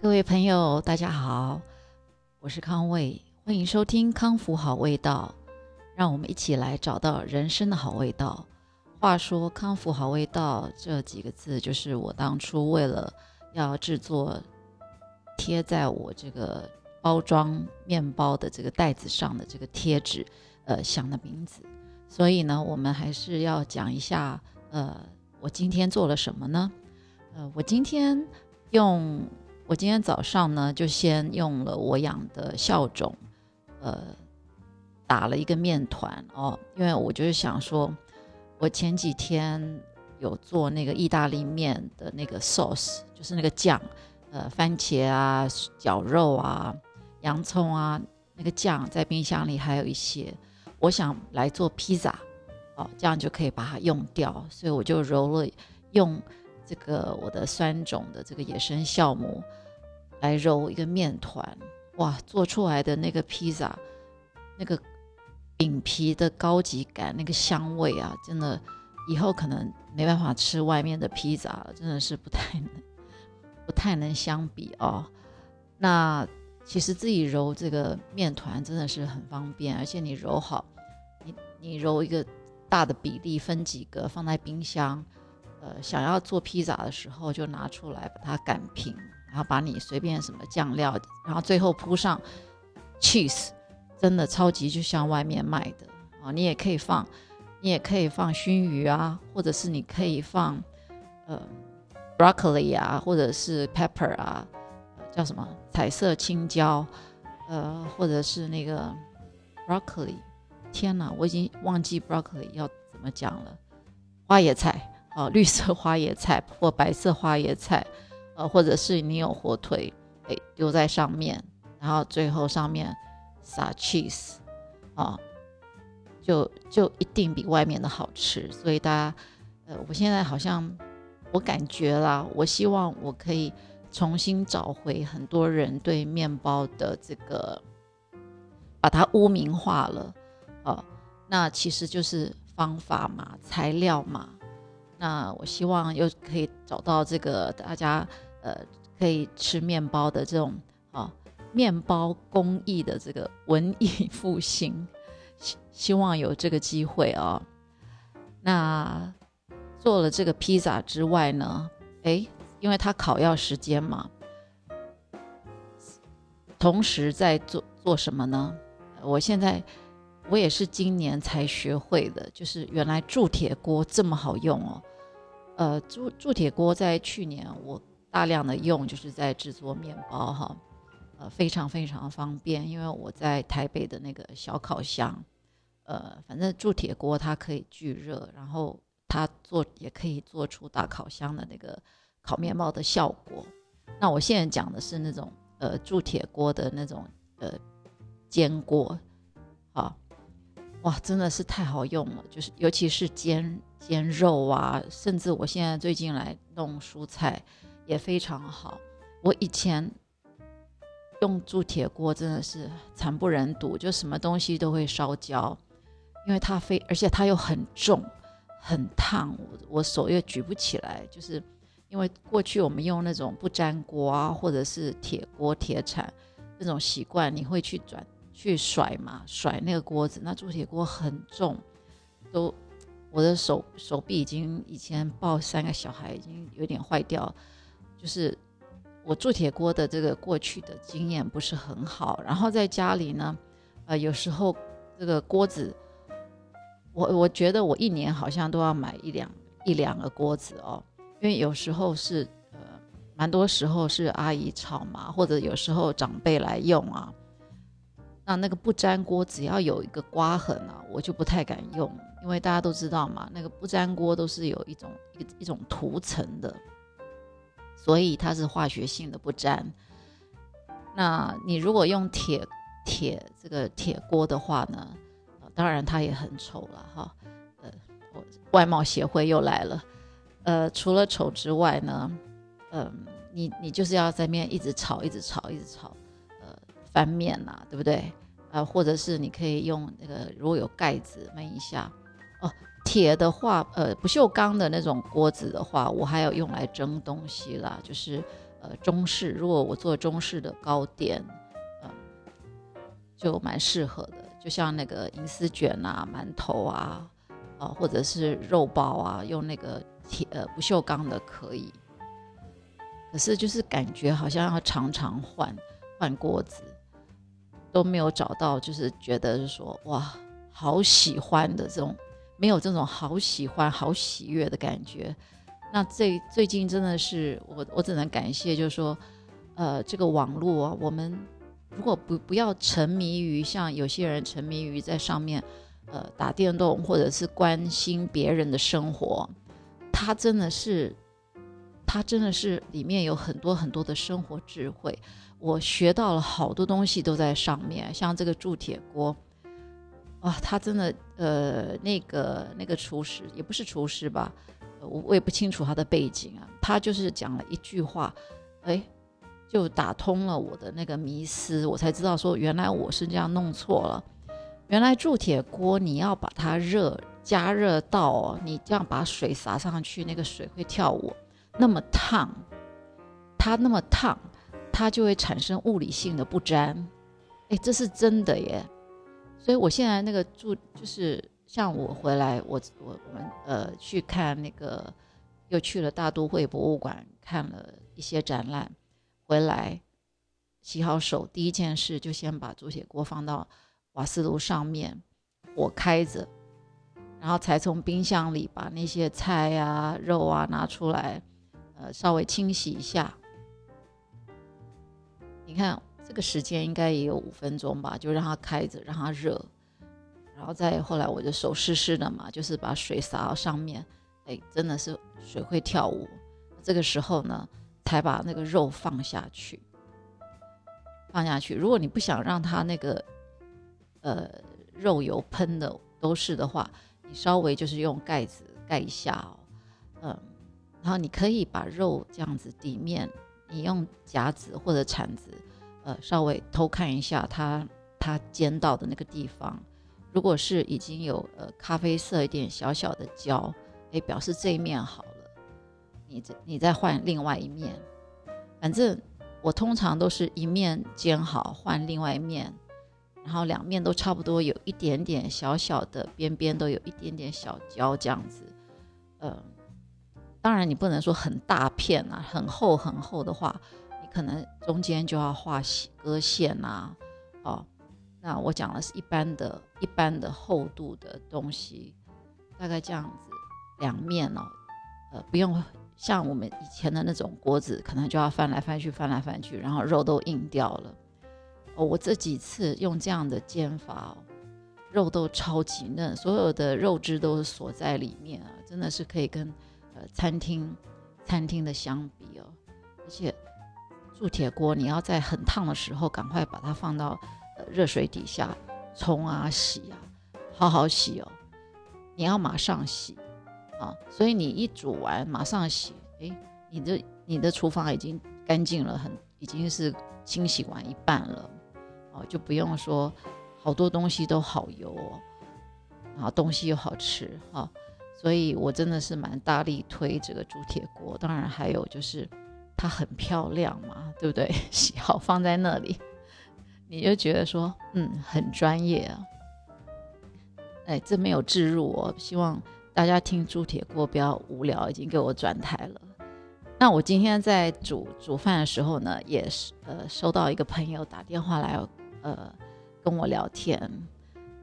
各位朋友，大家好，我是康卫，欢迎收听康复好味道，让我们一起来找到人生的好味道。话说“康复好味道”这几个字，就是我当初为了要制作贴在我这个包装面包的这个袋子上的这个贴纸，呃，想的名字。所以呢，我们还是要讲一下，呃，我今天做了什么呢？呃，我今天用。我今天早上呢，就先用了我养的酵种，呃，打了一个面团哦，因为我就是想说，我前几天有做那个意大利面的那个 sauce，就是那个酱，呃，番茄啊、绞肉啊、洋葱啊，那个酱在冰箱里还有一些，我想来做披萨，哦，这样就可以把它用掉，所以我就揉了用。这个我的酸种的这个野生酵母来揉一个面团，哇，做出来的那个披萨，那个饼皮的高级感，那个香味啊，真的以后可能没办法吃外面的披萨了，真的是不太能不太能相比哦。那其实自己揉这个面团真的是很方便，而且你揉好，你你揉一个大的比例，分几个放在冰箱。呃，想要做披萨的时候，就拿出来把它擀平，然后把你随便什么酱料，然后最后铺上 cheese，真的超级就像外面卖的啊！你也可以放，你也可以放熏鱼啊，或者是你可以放呃 broccoli 啊，或者是 pepper 啊，叫什么彩色青椒，呃，或者是那个 broccoli，天哪，我已经忘记 broccoli 要怎么讲了，花椰菜。哦，绿色花椰菜或白色花椰菜，呃，或者是你有火腿，哎，丢在上面，然后最后上面撒 cheese，啊，就就一定比外面的好吃。所以大家，呃，我现在好像我感觉啦，我希望我可以重新找回很多人对面包的这个，把它污名化了，啊，那其实就是方法嘛，材料嘛。那我希望又可以找到这个大家呃可以吃面包的这种啊面包工艺的这个文艺复兴，希希望有这个机会啊。那做了这个披萨之外呢，哎，因为它烤要时间嘛，同时在做做什么呢？我现在。我也是今年才学会的，就是原来铸铁锅这么好用哦。呃，铸铸铁锅在去年我大量的用，就是在制作面包哈，呃，非常非常方便，因为我在台北的那个小烤箱，呃，反正铸铁锅它可以聚热，然后它做也可以做出大烤箱的那个烤面包的效果。那我现在讲的是那种呃铸铁锅的那种呃煎锅，好。哇，真的是太好用了，就是尤其是煎煎肉啊，甚至我现在最近来弄蔬菜也非常好。我以前用铸铁锅真的是惨不忍睹，就什么东西都会烧焦，因为它非而且它又很重很烫，我我手又举不起来，就是因为过去我们用那种不粘锅啊，或者是铁锅铁铲那种习惯，你会去转。去甩嘛，甩那个锅子，那铸铁锅很重，都我的手手臂已经以前抱三个小孩已经有点坏掉，就是我铸铁锅的这个过去的经验不是很好，然后在家里呢，呃，有时候这个锅子，我我觉得我一年好像都要买一两一两个锅子哦，因为有时候是呃，蛮多时候是阿姨炒嘛，或者有时候长辈来用啊。那那个不粘锅，只要有一个刮痕啊，我就不太敢用，因为大家都知道嘛，那个不粘锅都是有一种一一种涂层的，所以它是化学性的不粘。那你如果用铁铁这个铁锅的话呢，当然它也很丑了哈。呃，外貌协会又来了。呃，除了丑之外呢，嗯，你你就是要在面一直炒，一直炒，一直炒。翻面呐，对不对？呃，或者是你可以用那个，如果有盖子焖一下。哦，铁的话，呃，不锈钢的那种锅子的话，我还要用来蒸东西啦，就是呃中式，如果我做中式的糕点，嗯，就蛮适合的。就像那个银丝卷啊、馒头啊，啊，或者是肉包啊，用那个铁呃不锈钢的可以。可是就是感觉好像要常常换换锅子，都没有找到，就是觉得是说哇，好喜欢的这种，没有这种好喜欢、好喜悦的感觉。那最最近真的是我我只能感谢，就是说，呃，这个网络啊，我们。如果不不要沉迷于像有些人沉迷于在上面，呃，打电动或者是关心别人的生活，他真的是，他真的是里面有很多很多的生活智慧。我学到了好多东西都在上面，像这个铸铁锅，哇，他真的，呃，那个那个厨师也不是厨师吧，我我也不清楚他的背景啊，他就是讲了一句话，哎。就打通了我的那个迷思，我才知道说原来我是这样弄错了。原来铸铁锅你要把它热加热到你这样把水洒上去，那个水会跳舞，那么烫，它那么烫，它就会产生物理性的不粘。哎，这是真的耶！所以我现在那个住就是像我回来，我我我们呃去看那个，又去了大都会博物馆看了一些展览。回来洗好手，第一件事就先把铸铁锅放到瓦斯炉上面，火开着，然后才从冰箱里把那些菜啊、肉啊拿出来，呃，稍微清洗一下。你看这个时间应该也有五分钟吧，就让它开着，让它热，然后再后来我的手湿湿的嘛，就是把水洒到上面，哎，真的是水会跳舞。这个时候呢。才把那个肉放下去，放下去。如果你不想让它那个呃肉油喷的都是的话，你稍微就是用盖子盖一下哦，嗯，然后你可以把肉这样子底面，你用夹子或者铲子，呃，稍微偷看一下它它煎到的那个地方，如果是已经有呃咖啡色一点小小的焦，哎，表示这一面好了。你再你再换另外一面，反正我通常都是一面煎好换另外一面，然后两面都差不多有一点点小小的边边都有一点点小焦这样子。嗯，当然你不能说很大片啊，很厚很厚的话，你可能中间就要画割线呐。哦，那我讲的是一般的一般的厚度的东西，大概这样子两面哦，呃，不用。像我们以前的那种锅子，可能就要翻来翻去，翻来翻去，然后肉都硬掉了。哦，我这几次用这样的煎法，肉都超级嫩，所有的肉汁都是锁在里面啊，真的是可以跟呃餐厅餐厅的相比哦。而且铸铁锅，你要在很烫的时候赶快把它放到呃热水底下冲啊洗啊，好好洗哦，你要马上洗。啊，所以你一煮完马上洗，哎，你的你的厨房已经干净了，很已经是清洗完一半了，哦，就不用说好多东西都好油哦，然后东西又好吃哈，所以我真的是蛮大力推这个铸铁锅，当然还有就是它很漂亮嘛，对不对？洗好放在那里，你就觉得说，嗯，很专业啊，哎，这没有置入哦，希望。大家听铸铁锅不要无聊，已经给我转台了。那我今天在煮煮饭的时候呢，也是呃收到一个朋友打电话来，呃跟我聊天，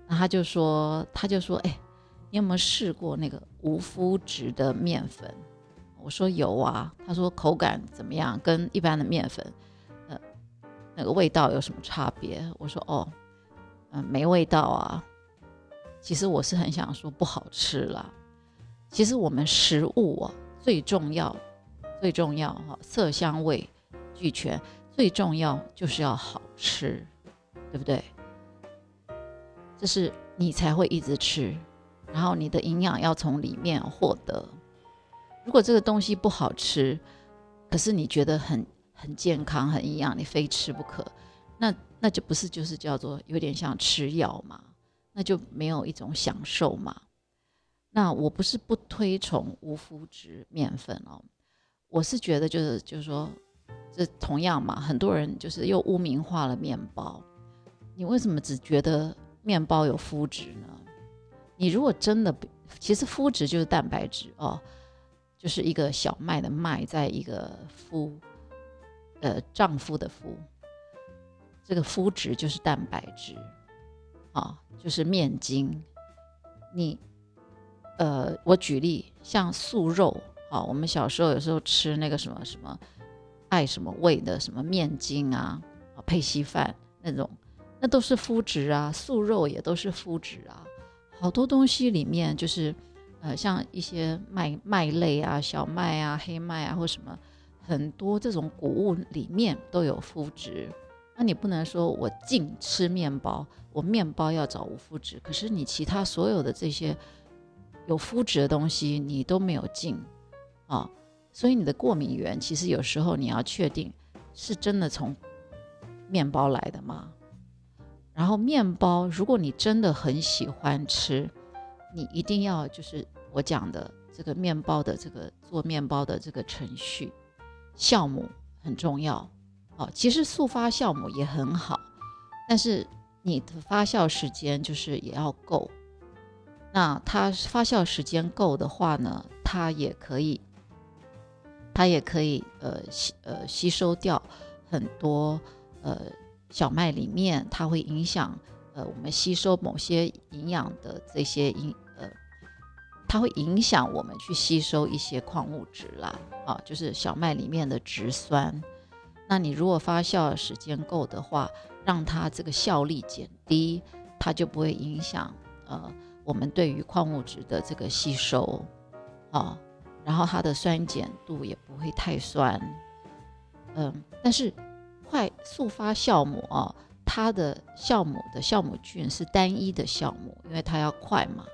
那他就说他就说，哎，你有没有试过那个无麸质的面粉？我说有啊。他说口感怎么样？跟一般的面粉，呃，那个味道有什么差别？我说哦，嗯，没味道啊。其实我是很想说不好吃了。其实我们食物啊最重要，最重要哈，色香味俱全，最重要就是要好吃，对不对？这是你才会一直吃，然后你的营养要从里面获得。如果这个东西不好吃，可是你觉得很很健康、很营养，你非吃不可，那那就不是就是叫做有点像吃药嘛？那就没有一种享受嘛？那我不是不推崇无麸质面粉哦，我是觉得就是就是说，这同样嘛，很多人就是又污名化了面包。你为什么只觉得面包有麸质呢？你如果真的，其实麸质就是蛋白质哦，就是一个小麦的麦，在一个夫，呃，丈夫的夫，这个麸质就是蛋白质，啊，就是面筋。你，呃，我举例，像素肉，啊，我们小时候有时候吃那个什么什么，爱什么味的什么面筋啊，啊，配稀饭那种。那都是麸质啊，素肉也都是麸质啊，好多东西里面就是，呃，像一些麦麦类啊、小麦啊、黑麦啊或什么，很多这种谷物里面都有麸质。那你不能说我净吃面包，我面包要找无麸质，可是你其他所有的这些有麸质的东西你都没有进啊，所以你的过敏源其实有时候你要确定是真的从面包来的吗？然后面包，如果你真的很喜欢吃，你一定要就是我讲的这个面包的这个做面包的这个程序，酵母很重要。哦，其实速发酵母也很好，但是你的发酵时间就是也要够。那它发酵时间够的话呢，它也可以，它也可以呃吸呃吸收掉很多呃。小麦里面，它会影响呃我们吸收某些营养的这些营呃，它会影响我们去吸收一些矿物质啦啊，就是小麦里面的植酸。那你如果发酵时间够的话，让它这个效力减低，它就不会影响呃我们对于矿物质的这个吸收啊，然后它的酸碱度也不会太酸，嗯，但是。快速发酵母啊，它的酵母的酵母菌是单一的酵母，因为它要快嘛，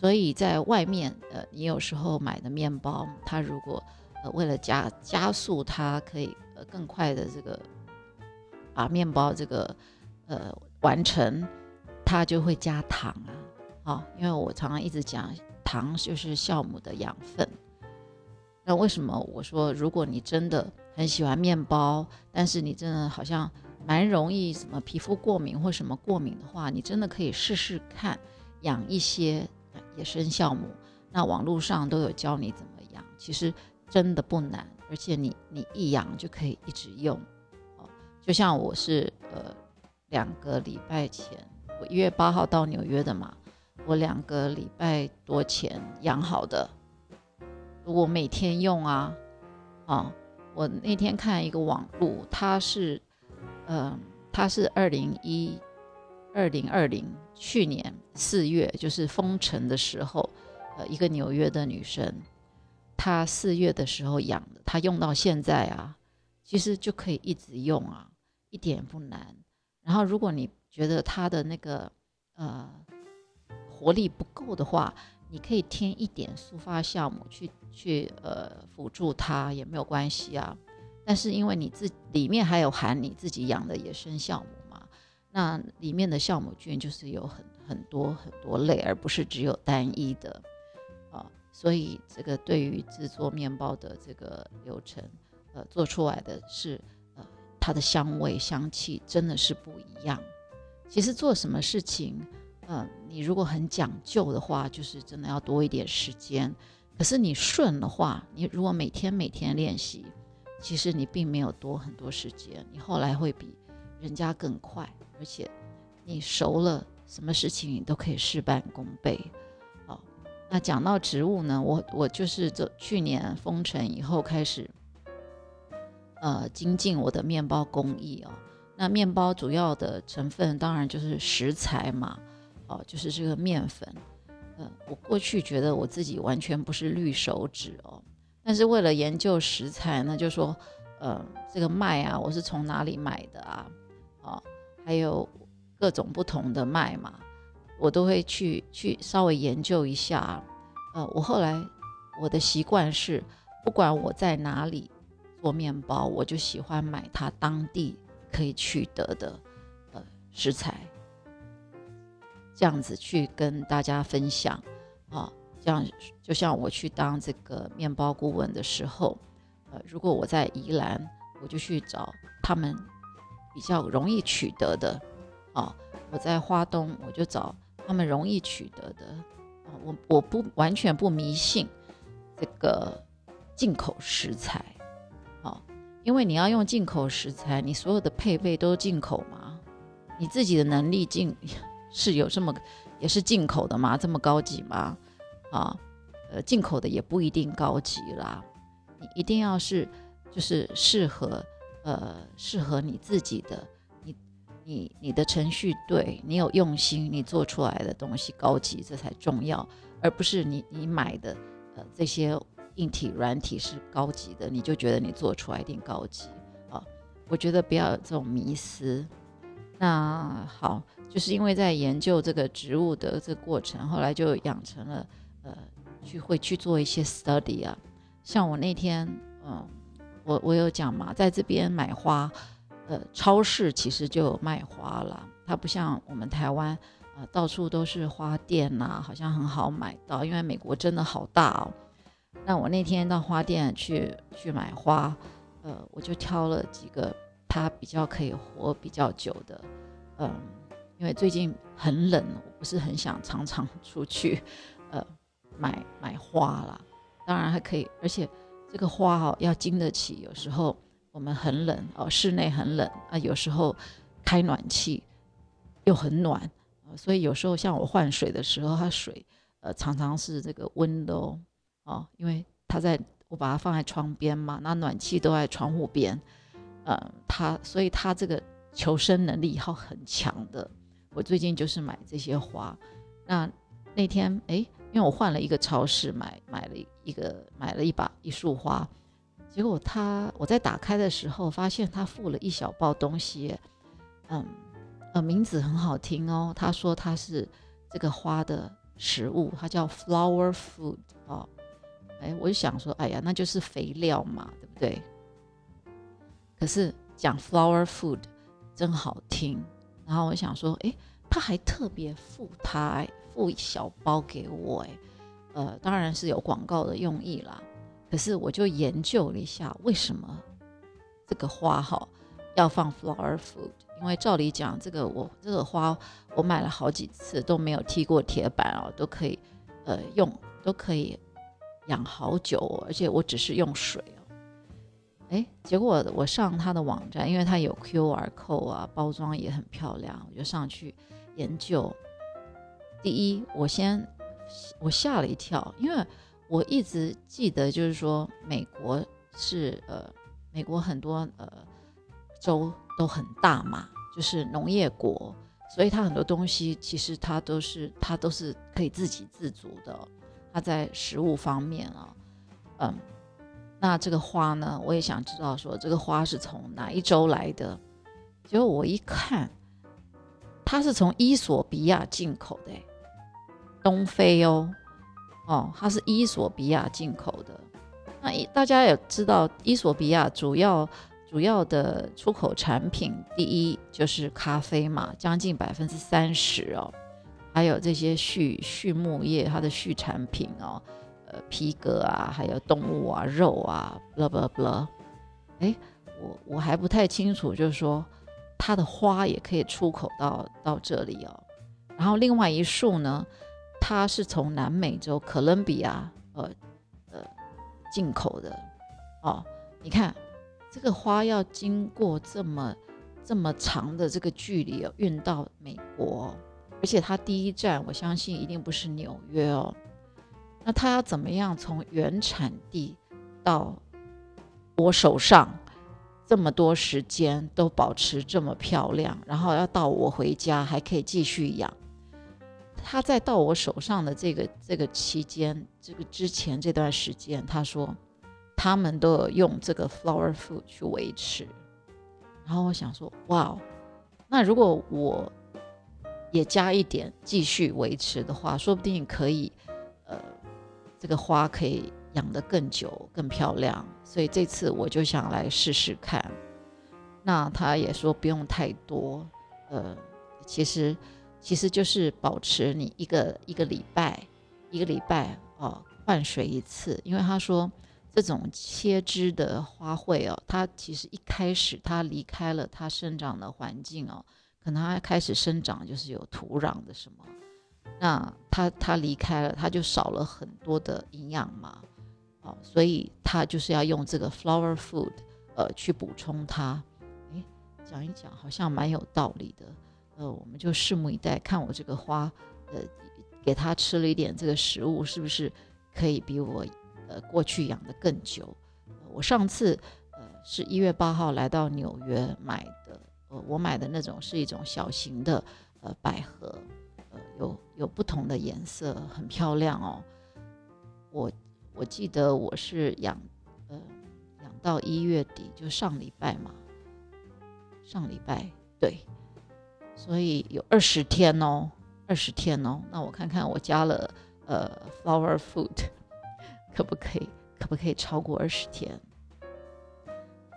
所以在外面呃，你有时候买的面包，它如果呃为了加加速它可以呃更快的这个把面包这个呃完成，它就会加糖啊，啊，因为我常常一直讲糖就是酵母的养分。那为什么我说，如果你真的很喜欢面包，但是你真的好像蛮容易什么皮肤过敏或什么过敏的话，你真的可以试试看养一些野生酵母。那网络上都有教你怎么养，其实真的不难，而且你你一养就可以一直用。哦，就像我是呃两个礼拜前，我一月八号到纽约的嘛，我两个礼拜多前养好的。我每天用啊，啊，我那天看一个网路，它是，呃，它是二零一二零二零去年四月，就是封城的时候，呃，一个纽约的女生，她四月的时候养的，她用到现在啊，其实就可以一直用啊，一点不难。然后如果你觉得它的那个呃活力不够的话，你可以添一点速发酵母去去呃辅助它也没有关系啊，但是因为你自里面还有含你自己养的野生酵母嘛，那里面的酵母菌就是有很很多很多类，而不是只有单一的啊，所以这个对于制作面包的这个流程，呃，做出来的是呃它的香味香气真的是不一样。其实做什么事情。嗯，你如果很讲究的话，就是真的要多一点时间。可是你顺的话，你如果每天每天练习，其实你并没有多很多时间，你后来会比人家更快，而且你熟了，什么事情你都可以事半功倍。哦，那讲到植物呢，我我就是这去年封城以后开始，呃，精进我的面包工艺哦。那面包主要的成分当然就是食材嘛。哦，就是这个面粉，嗯，我过去觉得我自己完全不是绿手指哦，但是为了研究食材呢，就说，呃，这个麦啊，我是从哪里买的啊？哦，还有各种不同的麦嘛，我都会去去稍微研究一下。呃，我后来我的习惯是，不管我在哪里做面包，我就喜欢买它当地可以取得的呃食材。这样子去跟大家分享，啊，这样就像我去当这个面包顾问的时候，呃，如果我在宜兰，我就去找他们比较容易取得的，啊，我在花东，我就找他们容易取得的，啊，我我不完全不迷信这个进口食材，啊，因为你要用进口食材，你所有的配备都进口嘛，你自己的能力进是有这么也是进口的吗？这么高级吗？啊，呃，进口的也不一定高级啦，你一定要是就是适合呃适合你自己的，你你你的程序对你有用心，你做出来的东西高级，这才重要，而不是你你买的呃这些硬体软体是高级的，你就觉得你做出来一定高级啊？我觉得不要有这种迷思。那好，就是因为在研究这个植物的这过程，后来就养成了。呃，去会去做一些 study 啊，像我那天，嗯，我我有讲嘛，在这边买花，呃，超市其实就有卖花了，它不像我们台湾，啊，到处都是花店呐，好像很好买到，因为美国真的好大哦。那我那天到花店去去买花，呃，我就挑了几个它比较可以活比较久的，嗯，因为最近很冷，我不是很想常常 出去，呃。买买花啦，当然还可以，而且这个花哦要经得起，有时候我们很冷哦，室内很冷啊，有时候开暖气又很暖所以有时候像我换水的时候，它水呃常常是这个温的哦，因为它在我把它放在窗边嘛，那暖气都在窗户边，呃，它所以它这个求生能力要很强的。我最近就是买这些花，那那天哎。因为我换了一个超市买买了一个买了一把一束花，结果他我在打开的时候发现他附了一小包东西，嗯呃名字很好听哦，他说他是这个花的食物，它叫 flower food 哦，哎我就想说哎呀那就是肥料嘛对不对？可是讲 flower food 真好听，然后我想说哎他还特别附它。付一小包给我，哎，呃，当然是有广告的用意啦。可是我就研究了一下，为什么这个花哈要放 flower food？因为照理讲，这个我这个花我买了好几次都没有踢过铁板哦，都可以呃用，都可以养好久，而且我只是用水哦。哎，结果我上他的网站，因为他有 QR code 啊，包装也很漂亮，我就上去研究。第一，我先我吓了一跳，因为我一直记得就是说，美国是呃，美国很多呃州都很大嘛，就是农业国，所以它很多东西其实它都是它都是可以自给自足的，它在食物方面啊，嗯，那这个花呢，我也想知道说这个花是从哪一周来的，结果我一看，它是从伊索比亚进口的。东非哦，哦，它是伊索比亚进口的。那大家也知道，伊索比亚主要主要的出口产品，第一就是咖啡嘛，将近百分之三十哦。还有这些畜畜牧业，它的畜产品哦，皮革啊，还有动物啊，肉啊，blah blah blah。哎，我我还不太清楚，就是说它的花也可以出口到到这里哦。然后另外一束呢？它是从南美洲哥伦比亚呃呃进口的哦，你看这个花要经过这么这么长的这个距离哦，运到美国，而且它第一站我相信一定不是纽约哦，那它要怎么样从原产地到我手上这么多时间都保持这么漂亮，然后要到我回家还可以继续养。他在到我手上的这个这个期间，这个之前这段时间，他说他们都有用这个 flower food 去维持。然后我想说，哇，那如果我也加一点继续维持的话，说不定可以，这个花可以养得更久、更漂亮。所以这次我就想来试试看。那他也说不用太多，呃，其实。其实就是保持你一个一个礼拜，一个礼拜哦换水一次，因为他说这种切枝的花卉哦，它其实一开始它离开了它生长的环境哦，可能它开始生长就是有土壤的什么，那它它离开了，它就少了很多的营养嘛，哦，所以它就是要用这个 flower food 呃去补充它。诶，讲一讲好像蛮有道理的，呃，我们就拭目以待，看我这个花，呃，给它吃了一点这个食物，是不是可以比我。呃，过去养的更久。我上次呃是一月八号来到纽约买的，呃，我买的那种是一种小型的呃百合，有有不同的颜色，很漂亮哦。我我记得我是养呃养到一月底，就上礼拜嘛，上礼拜对，所以有二十天哦，二十天哦。那我看看我加了呃 flower food。可不可以？可不可以超过二十天？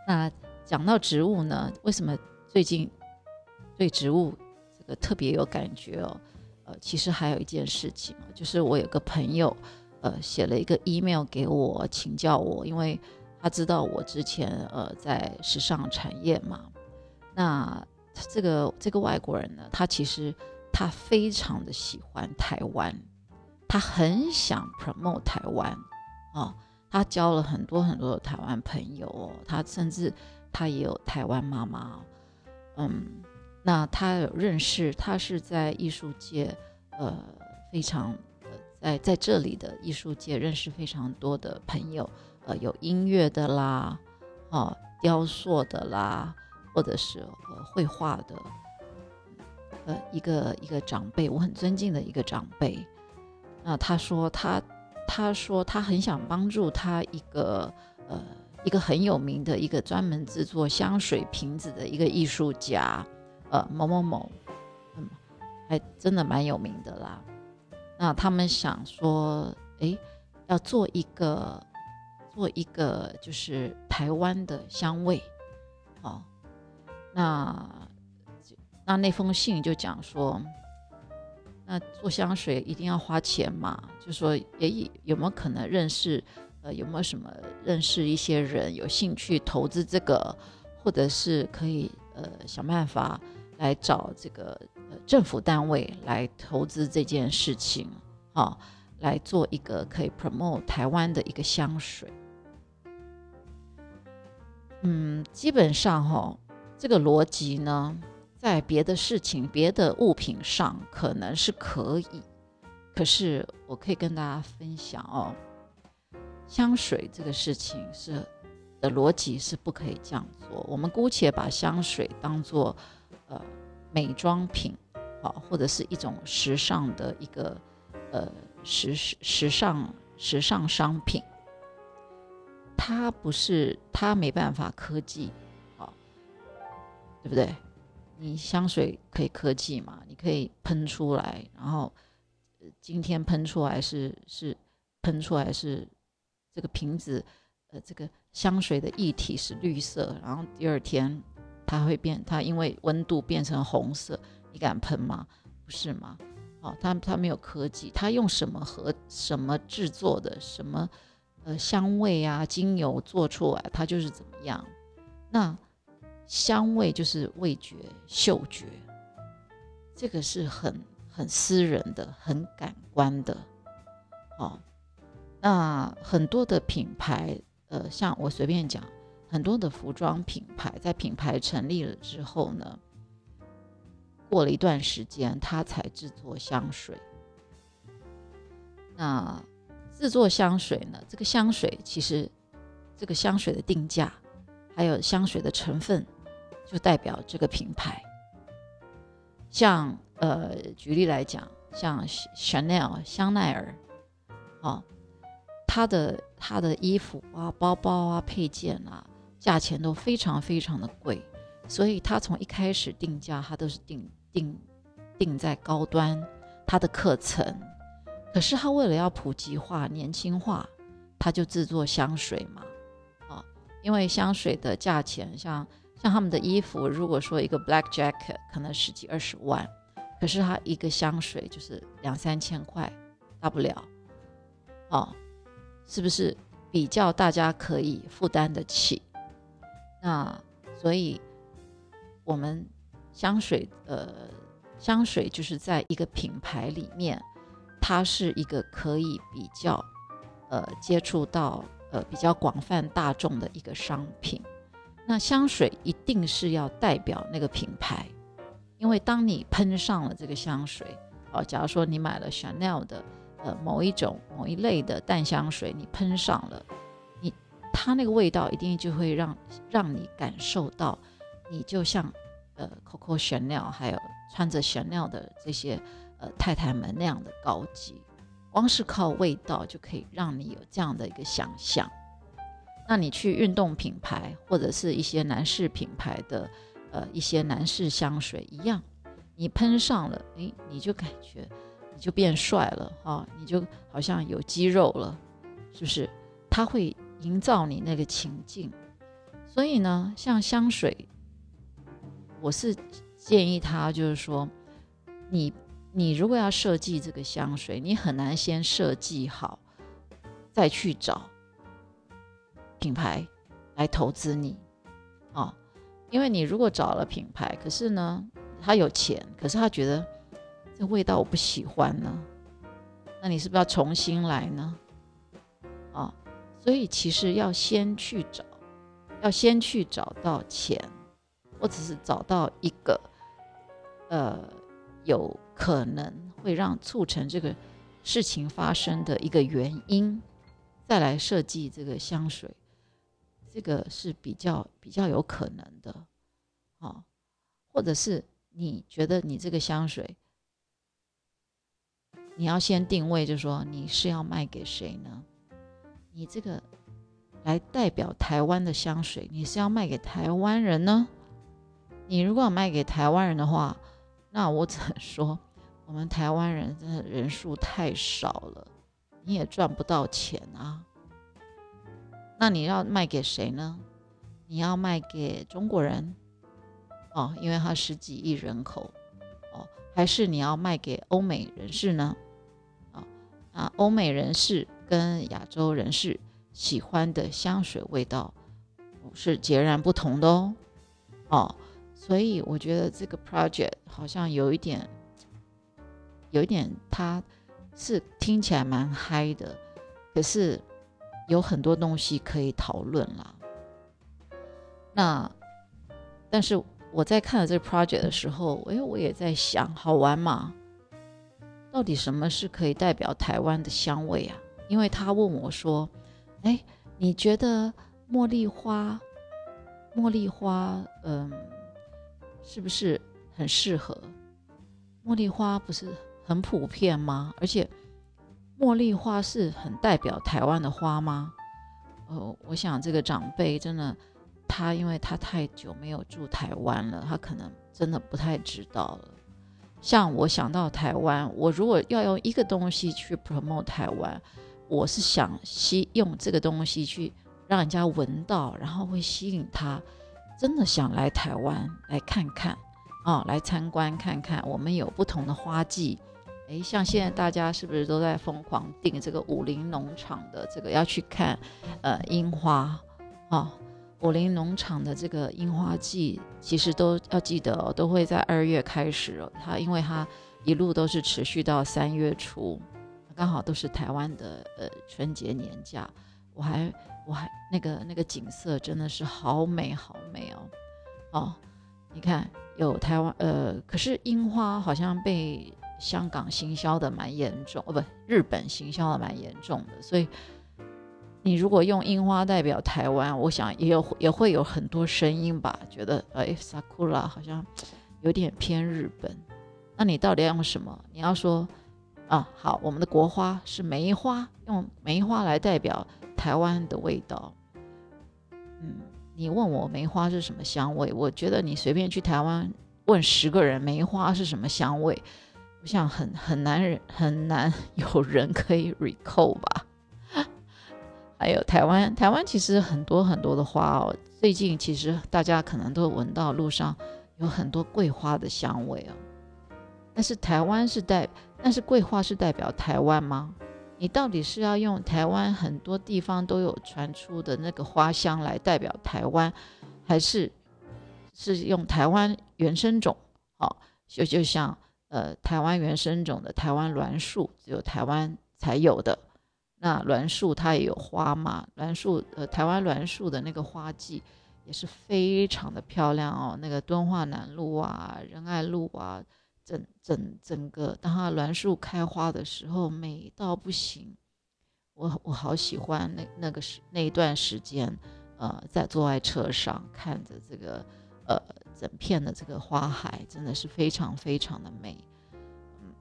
那讲到植物呢？为什么最近对植物这个特别有感觉哦？呃，其实还有一件事情就是我有个朋友，呃，写了一个 email 给我请教我，因为他知道我之前呃在时尚产业嘛。那这个这个外国人呢，他其实他非常的喜欢台湾，他很想 promote 台湾。哦，他交了很多很多的台湾朋友哦，他甚至他也有台湾妈妈，嗯，那他有认识，他是在艺术界，呃，非常呃，在在这里的艺术界认识非常多的朋友，呃，有音乐的啦，哦，雕塑的啦，或者是呃绘画的，呃，一个一个长辈，我很尊敬的一个长辈，那他说他。他说他很想帮助他一个呃一个很有名的一个专门制作香水瓶子的一个艺术家，呃某某某，嗯，还真的蛮有名的啦。那他们想说，哎，要做一个做一个就是台湾的香味，哦，那那那封信就讲说。那做香水一定要花钱嘛？就说，诶，有没有可能认识？呃，有没有什么认识一些人有兴趣投资这个，或者是可以呃想办法来找这个呃政府单位来投资这件事情，啊，来做一个可以 promote 台湾的一个香水。嗯，基本上哈，这个逻辑呢。在别的事情、别的物品上可能是可以，可是我可以跟大家分享哦，香水这个事情是的逻辑是不可以这样做。我们姑且把香水当做呃美妆品，好，或者是一种时尚的一个呃时时时尚时尚商品，它不是它没办法科技，好，对不对？你香水可以科技嘛？你可以喷出来，然后今天喷出来是是喷出来是这个瓶子，呃，这个香水的液体是绿色，然后第二天它会变，它因为温度变成红色，你敢喷吗？不是吗？哦，它它没有科技，它用什么和什么制作的，什么呃香味啊精油做出来，它就是怎么样？那。香味就是味觉、嗅觉，这个是很很私人的、很感官的。哦，那很多的品牌，呃，像我随便讲，很多的服装品牌在品牌成立了之后呢，过了一段时间，它才制作香水。那制作香水呢，这个香水其实这个香水的定价，还有香水的成分。就代表这个品牌，像呃，举例来讲，像 Chanel 香奈儿，啊，它的它的衣服啊、包包啊、配件啊，价钱都非常非常的贵，所以他从一开始定价，他都是定定定在高端，他的课程，可是他为了要普及化、年轻化，他就制作香水嘛，啊，因为香水的价钱像。像他们的衣服，如果说一个 black jacket 可能十几二十万，可是他一个香水就是两三千块，大不了，哦，是不是？比较大家可以负担得起。那所以，我们香水呃，香水就是在一个品牌里面，它是一个可以比较呃接触到呃比较广泛大众的一个商品。那香水一定是要代表那个品牌，因为当你喷上了这个香水，哦，假如说你买了 Chanel 的呃某一种某一类的淡香水，你喷上了，它那个味道一定就会让让你感受到，你就像呃 Coco Chanel 还有穿着 Chanel 的这些呃太太们那样的高级，光是靠味道就可以让你有这样的一个想象。那你去运动品牌或者是一些男士品牌的，呃，一些男士香水一样，你喷上了，诶，你就感觉你就变帅了哈，你就好像有肌肉了，是不是？它会营造你那个情境。所以呢，像香水，我是建议他就是说，你你如果要设计这个香水，你很难先设计好，再去找。品牌来投资你，啊，因为你如果找了品牌，可是呢，他有钱，可是他觉得这味道我不喜欢呢，那你是不是要重新来呢？所以其实要先去找，要先去找到钱，或者是找到一个呃有可能会让促成这个事情发生的一个原因，再来设计这个香水。这个是比较比较有可能的，哦，或者是你觉得你这个香水，你要先定位，就说你是要卖给谁呢？你这个来代表台湾的香水，你是要卖给台湾人呢？你如果卖给台湾人的话，那我只能说，我们台湾人真的人数太少了，你也赚不到钱啊。那你要卖给谁呢？你要卖给中国人哦，因为他十几亿人口哦，还是你要卖给欧美人士呢？啊啊，欧美人士跟亚洲人士喜欢的香水味道是截然不同的哦哦，所以我觉得这个 project 好像有一点，有一点，它是听起来蛮嗨的，可是。有很多东西可以讨论啦。那，但是我在看了这个 project 的时候，哎，我也在想，好玩吗？到底什么是可以代表台湾的香味啊？因为他问我说：“哎，你觉得茉莉花，茉莉花，嗯，是不是很适合？茉莉花不是很普遍吗？而且。”茉莉花是很代表台湾的花吗？呃，我想这个长辈真的，他因为他太久没有住台湾了，他可能真的不太知道了。像我想到台湾，我如果要用一个东西去 promote 台湾，我是想吸用这个东西去让人家闻到，然后会吸引他真的想来台湾来看看啊，来参观看看，我们有不同的花季。哎，像现在大家是不是都在疯狂订这个武林农场的这个要去看，呃，樱花啊？武林农场的这个樱花季，其实都要记得哦，都会在二月开始哦。它因为它一路都是持续到三月初，刚好都是台湾的呃春节年假。我还我还那个那个景色真的是好美好美哦哦，你看有台湾呃，可是樱花好像被。香港行销的蛮严重哦，不，日本行销的蛮严重的，所以你如果用樱花代表台湾，我想也有也会有很多声音吧，觉得哎，sakura 好像有点偏日本。那你到底要用什么？你要说啊，好，我们的国花是梅花，用梅花来代表台湾的味道。嗯，你问我梅花是什么香味？我觉得你随便去台湾问十个人，梅花是什么香味？我想很很难人很难有人可以 recall 吧。还有台湾，台湾其实很多很多的花哦。最近其实大家可能都闻到路上有很多桂花的香味哦。但是台湾是代，但是桂花是代表台湾吗？你到底是要用台湾很多地方都有传出的那个花香来代表台湾，还是是用台湾原生种？哦，就就像呃台湾原生种的台湾栾树，只有台湾才有的。那栾树它也有花嘛？栾树呃台湾栾树的那个花季也是非常的漂亮哦。那个敦化南路啊、仁爱路啊。整整整个，当它栾树开花的时候，美到不行。我我好喜欢那那个时那一段时间，呃，在坐在车上看着这个呃整片的这个花海，真的是非常非常的美。嗯，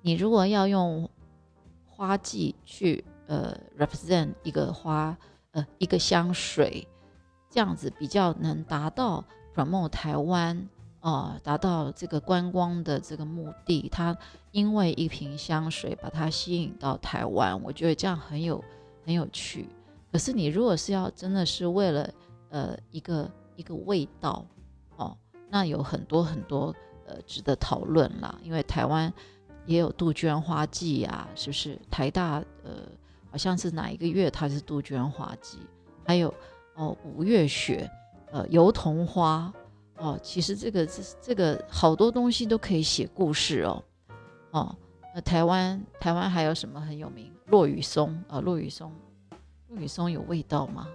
你如果要用花季去呃 represent 一个花呃一个香水，这样子比较能达到 promote 台湾。哦，达到这个观光的这个目的，他因为一瓶香水把它吸引到台湾，我觉得这样很有很有趣。可是你如果是要真的是为了呃一个一个味道哦，那有很多很多呃值得讨论啦。因为台湾也有杜鹃花季啊，是不是？台大呃好像是哪一个月它是杜鹃花季？还有哦五月雪，呃油桐花。哦，其实这个这这个好多东西都可以写故事哦。哦，那台湾台湾还有什么很有名？落羽松啊，落羽松，落羽松有味道吗？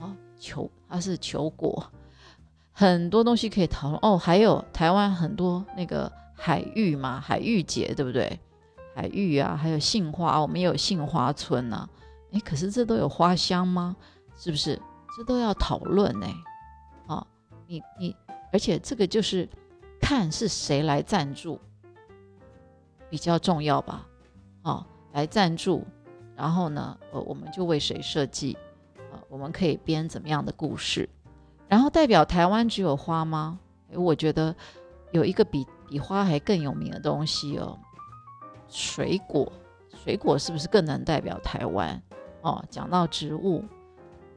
哦，球它是球果，很多东西可以讨论哦。还有台湾很多那个海芋嘛，海芋节对不对？海芋啊，还有杏花，我们也有杏花村呐。哎，可是这都有花香吗？是不是？这都要讨论呢。哦，你你。而且这个就是看是谁来赞助比较重要吧，哦，来赞助，然后呢，呃，我们就为谁设计，呃，我们可以编怎么样的故事，然后代表台湾只有花吗？我觉得有一个比比花还更有名的东西哦，水果，水果是不是更能代表台湾？哦，讲到植物，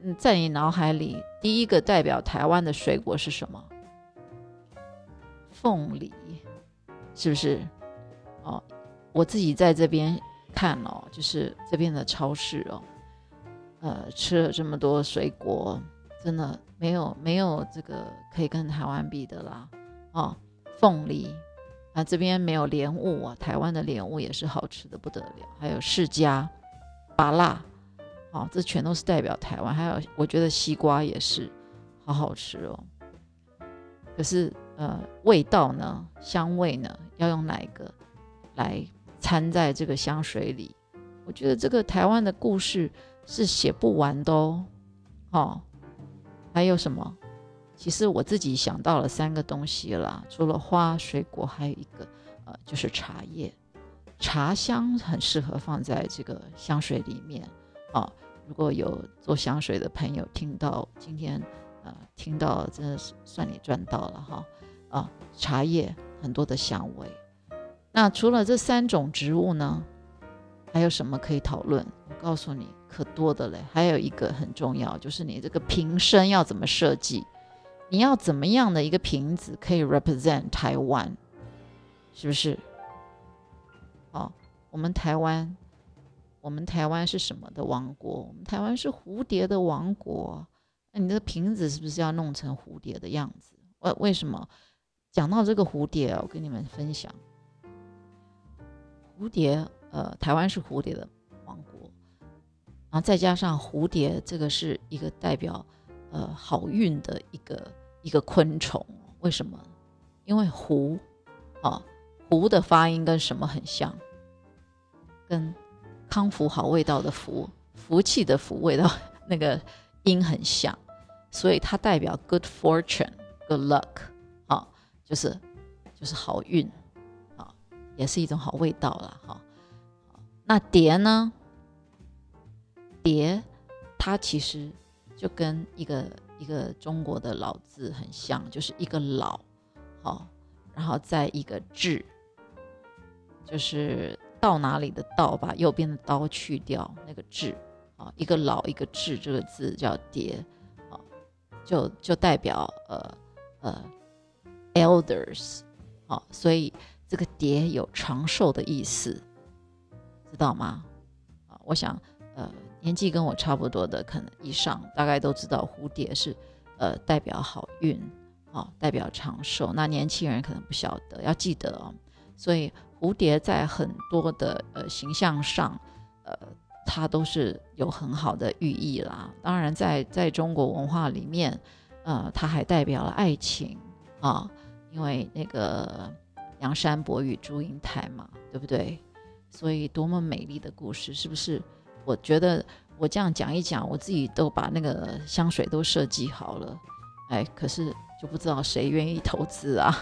嗯，在你脑海里第一个代表台湾的水果是什么？凤梨是不是？哦，我自己在这边看哦，就是这边的超市哦，呃，吃了这么多水果，真的没有没有这个可以跟台湾比的啦。哦，凤梨啊，这边没有莲雾啊，台湾的莲雾也是好吃的不得了。还有释迦、芭辣，哦，这全都是代表台湾。还有，我觉得西瓜也是好好吃哦。可是。呃，味道呢？香味呢？要用哪一个来掺在这个香水里？我觉得这个台湾的故事是写不完的哦。哦，还有什么？其实我自己想到了三个东西啦，除了花、水果，还有一个呃，就是茶叶。茶香很适合放在这个香水里面啊。如果有做香水的朋友听到今天呃听到，真的是算你赚到了哈。啊，茶叶很多的香味。那除了这三种植物呢，还有什么可以讨论？我告诉你，可多的嘞。还有一个很重要，就是你这个瓶身要怎么设计？你要怎么样的一个瓶子可以 represent 台湾？是不是？哦，我们台湾，我们台湾是什么的王国？我们台湾是蝴蝶的王国。那你这瓶子是不是要弄成蝴蝶的样子？为为什么？讲到这个蝴蝶我跟你们分享，蝴蝶，呃，台湾是蝴蝶的王国，然后再加上蝴蝶，这个是一个代表，呃，好运的一个一个昆虫。为什么？因为蝴，啊，蝴的发音跟什么很像？跟康福好味道的福，福气的福味道那个音很像，所以它代表 good fortune，good luck。就是就是好运啊，也是一种好味道了哈。那蝶呢？蝶它其实就跟一个一个中国的老字很像，就是一个老，好，然后再一个志，就是到哪里的到，把右边的刀去掉那个志啊，一个老一个志，这个字叫蝶啊，就就代表呃呃。Elders，好，所以这个蝶有长寿的意思，知道吗？我想，呃，年纪跟我差不多的可能以上，大概都知道蝴蝶是呃代表好运，哦，代表长寿。那年轻人可能不晓得，要记得哦。所以蝴蝶在很多的呃形象上，呃，它都是有很好的寓意啦。当然，在在中国文化里面，呃，它还代表了爱情啊，因为那个梁山伯与祝英台嘛，对不对？所以多么美丽的故事，是不是？我觉得我这样讲一讲，我自己都把那个香水都设计好了，哎，可是就不知道谁愿意投资啊。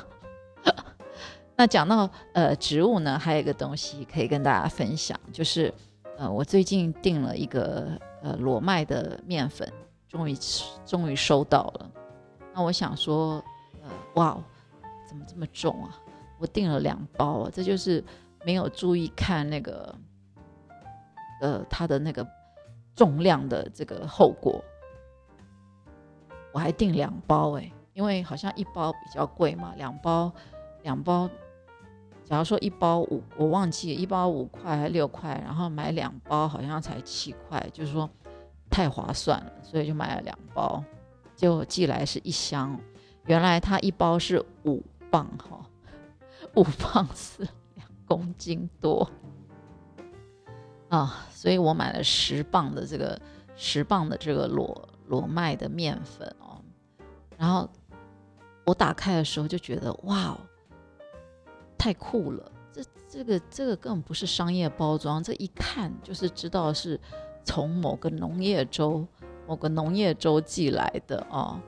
那讲到呃植物呢，还有一个东西可以跟大家分享，就是呃我最近订了一个呃裸麦的面粉，终于终于收到了。那我想说，呃哇，怎么这么重啊？我订了两包啊，这就是没有注意看那个呃它的那个重量的这个后果。我还订两包哎，因为好像一包比较贵嘛，两包两包。假如说一包五，我忘记一包五块还是六块，然后买两包好像才七块，就是说太划算了，所以就买了两包，就寄来是一箱，原来它一包是五磅哈，五磅是两公斤多啊，所以我买了十磅的这个十磅的这个裸裸麦的面粉哦，然后我打开的时候就觉得哇。太酷了！这这个这个根本不是商业包装，这一看就是知道是从某个农业州、某个农业州寄来的哦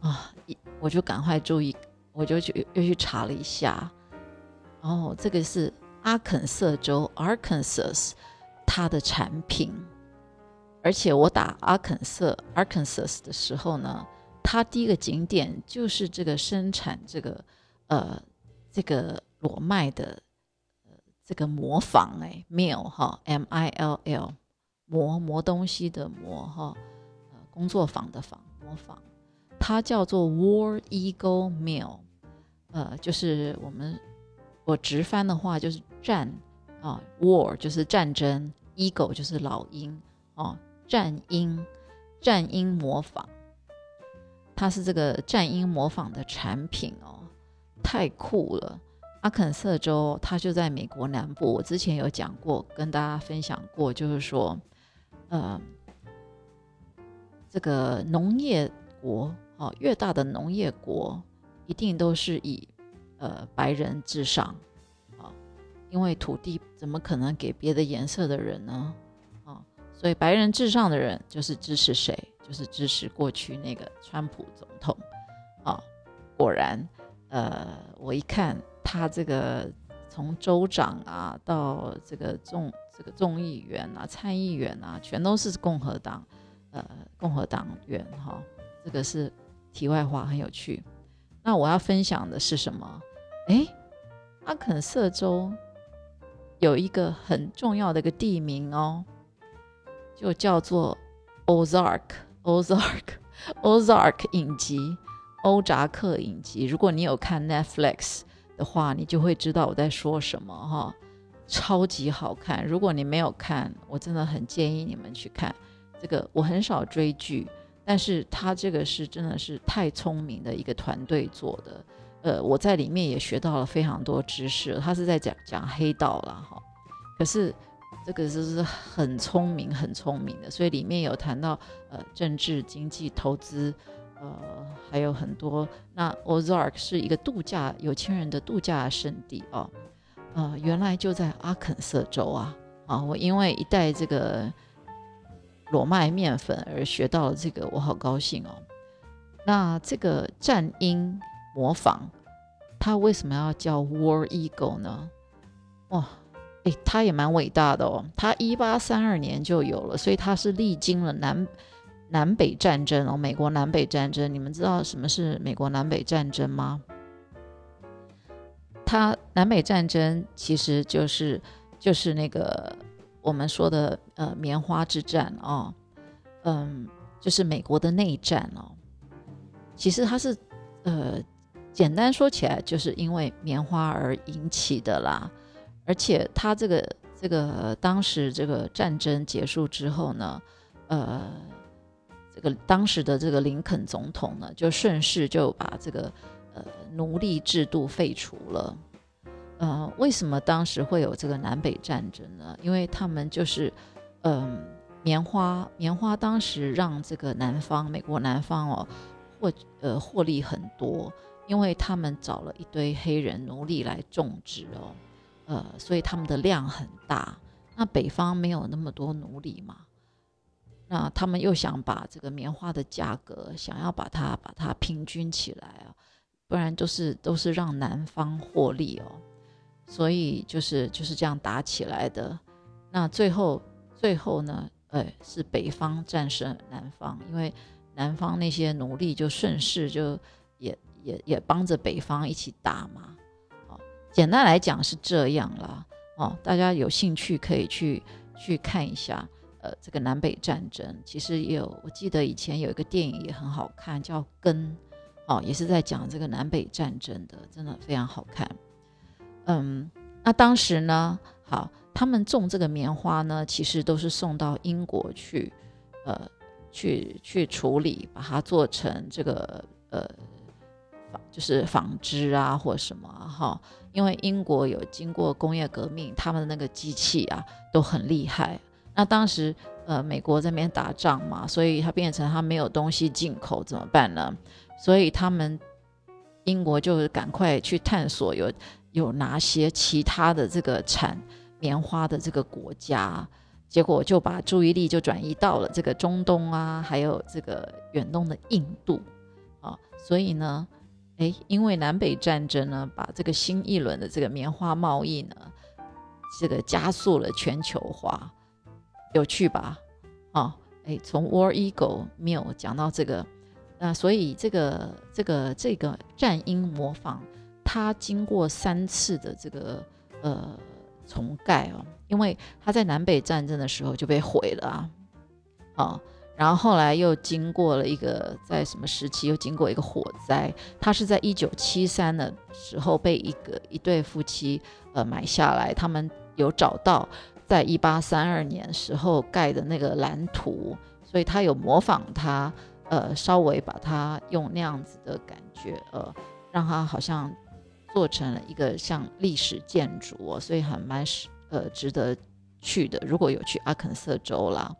啊！一我就赶快注意，我就去又去查了一下，哦，这个是阿肯色州 （Arkansas） 它的产品，而且我打阿肯色 （Arkansas） 的时候呢，它第一个景点就是这个生产这个呃这个。裸麦的呃这个磨坊哎，mill 哈，m i l l 磨磨东西的磨哈，呃工作坊的坊磨坊，它叫做 War Eagle Mill，呃就是我们我直翻的话就是战啊，War 就是战争，Eagle 就是老鹰哦，战鹰战鹰模仿，它是这个战鹰模仿的产品哦，太酷了。阿肯色州，它就在美国南部。我之前有讲过，跟大家分享过，就是说，呃，这个农业国，哦，越大的农业国，一定都是以呃白人至上，啊，因为土地怎么可能给别的颜色的人呢？啊，所以白人至上的人就是支持谁？就是支持过去那个川普总统，啊，果然，呃，我一看。他这个从州长啊到这个众这个众议员啊参议员啊，全都是共和党，呃，共和党员哈。这个是题外话，很有趣。那我要分享的是什么？哎，阿肯色州有一个很重要的一个地名哦，就叫做 Ozark，Ozark，Ozark 影集，欧扎克影集。如果你有看 Netflix。的话，你就会知道我在说什么哈，超级好看。如果你没有看，我真的很建议你们去看这个。我很少追剧，但是他这个是真的是太聪明的一个团队做的。呃，我在里面也学到了非常多知识。他是在讲讲黑道了哈，可是这个就是很聪明很聪明的，所以里面有谈到呃政治、经济、投资。呃，还有很多。那 Ozark 是一个度假有钱人的度假胜地哦。呃，原来就在阿肯色州啊。啊，我因为一代这个裸麦面粉而学到了这个，我好高兴哦。那这个战鹰模仿，它为什么要叫 War Eagle 呢？哇，诶，它也蛮伟大的哦。它一八三二年就有了，所以它是历经了南。南北战争哦，美国南北战争，你们知道什么是美国南北战争吗？它南北战争其实就是就是那个我们说的呃棉花之战哦，嗯，就是美国的内战哦。其实它是呃简单说起来，就是因为棉花而引起的啦。而且它这个这个当时这个战争结束之后呢，呃，这个当时的这个林肯总统呢，就顺势就把这个呃奴隶制度废除了。呃，为什么当时会有这个南北战争呢？因为他们就是，嗯，棉花，棉花当时让这个南方，美国南方哦，获呃获利很多，因为他们找了一堆黑人奴隶来种植哦。呃，所以他们的量很大。那北方没有那么多奴隶嘛？那他们又想把这个棉花的价格，想要把它把它平均起来啊，不然都是都是让南方获利哦。所以就是就是这样打起来的。那最后最后呢，呃，是北方战胜南方，因为南方那些奴隶就顺势就也也也帮着北方一起打嘛。哦简单来讲是这样啦，哦，大家有兴趣可以去去看一下，呃，这个南北战争其实也有，我记得以前有一个电影也很好看，叫《根》，哦，也是在讲这个南北战争的，真的非常好看。嗯，那当时呢，好，他们种这个棉花呢，其实都是送到英国去，呃，去去处理，把它做成这个呃。就是纺织啊，或什么哈，因为英国有经过工业革命，他们的那个机器啊都很厉害。那当时呃美国这边打仗嘛，所以它变成它没有东西进口怎么办呢？所以他们英国就赶快去探索有有哪些其他的这个产棉花的这个国家，结果就把注意力就转移到了这个中东啊，还有这个远东的印度啊，所以呢。哎，因为南北战争呢，把这个新一轮的这个棉花贸易呢，这个加速了全球化，有趣吧？哦，哎，从 War Eagle Mill 讲到这个，那所以这个这个这个战鹰模仿，它经过三次的这个呃重盖哦，因为它在南北战争的时候就被毁了啊，哦。然后后来又经过了一个在什么时期又经过一个火灾，它是在一九七三的时候被一个一对夫妻呃买下来，他们有找到在一八三二年时候盖的那个蓝图，所以他有模仿它，呃稍微把它用那样子的感觉，呃让它好像做成了一个像历史建筑哦，所以还蛮是呃值得去的，如果有去阿肯色州啦，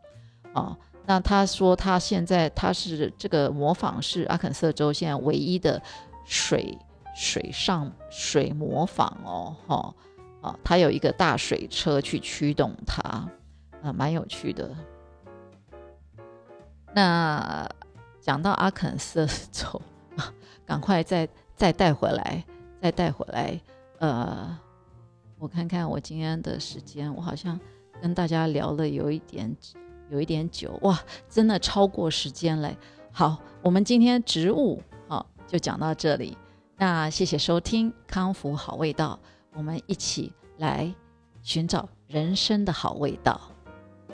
啊。那他说，他现在他是这个模仿是阿肯色州现在唯一的水水上水模仿哦，哈啊，他有一个大水车去驱动它，啊，蛮有趣的。那讲到阿肯色州，赶快再再带回来，再带回来。呃，我看看我今天的时间，我好像跟大家聊了有一点。有一点久哇，真的超过时间嘞。好，我们今天植物好就讲到这里。那谢谢收听康福好味道，我们一起来寻找人生的好味道。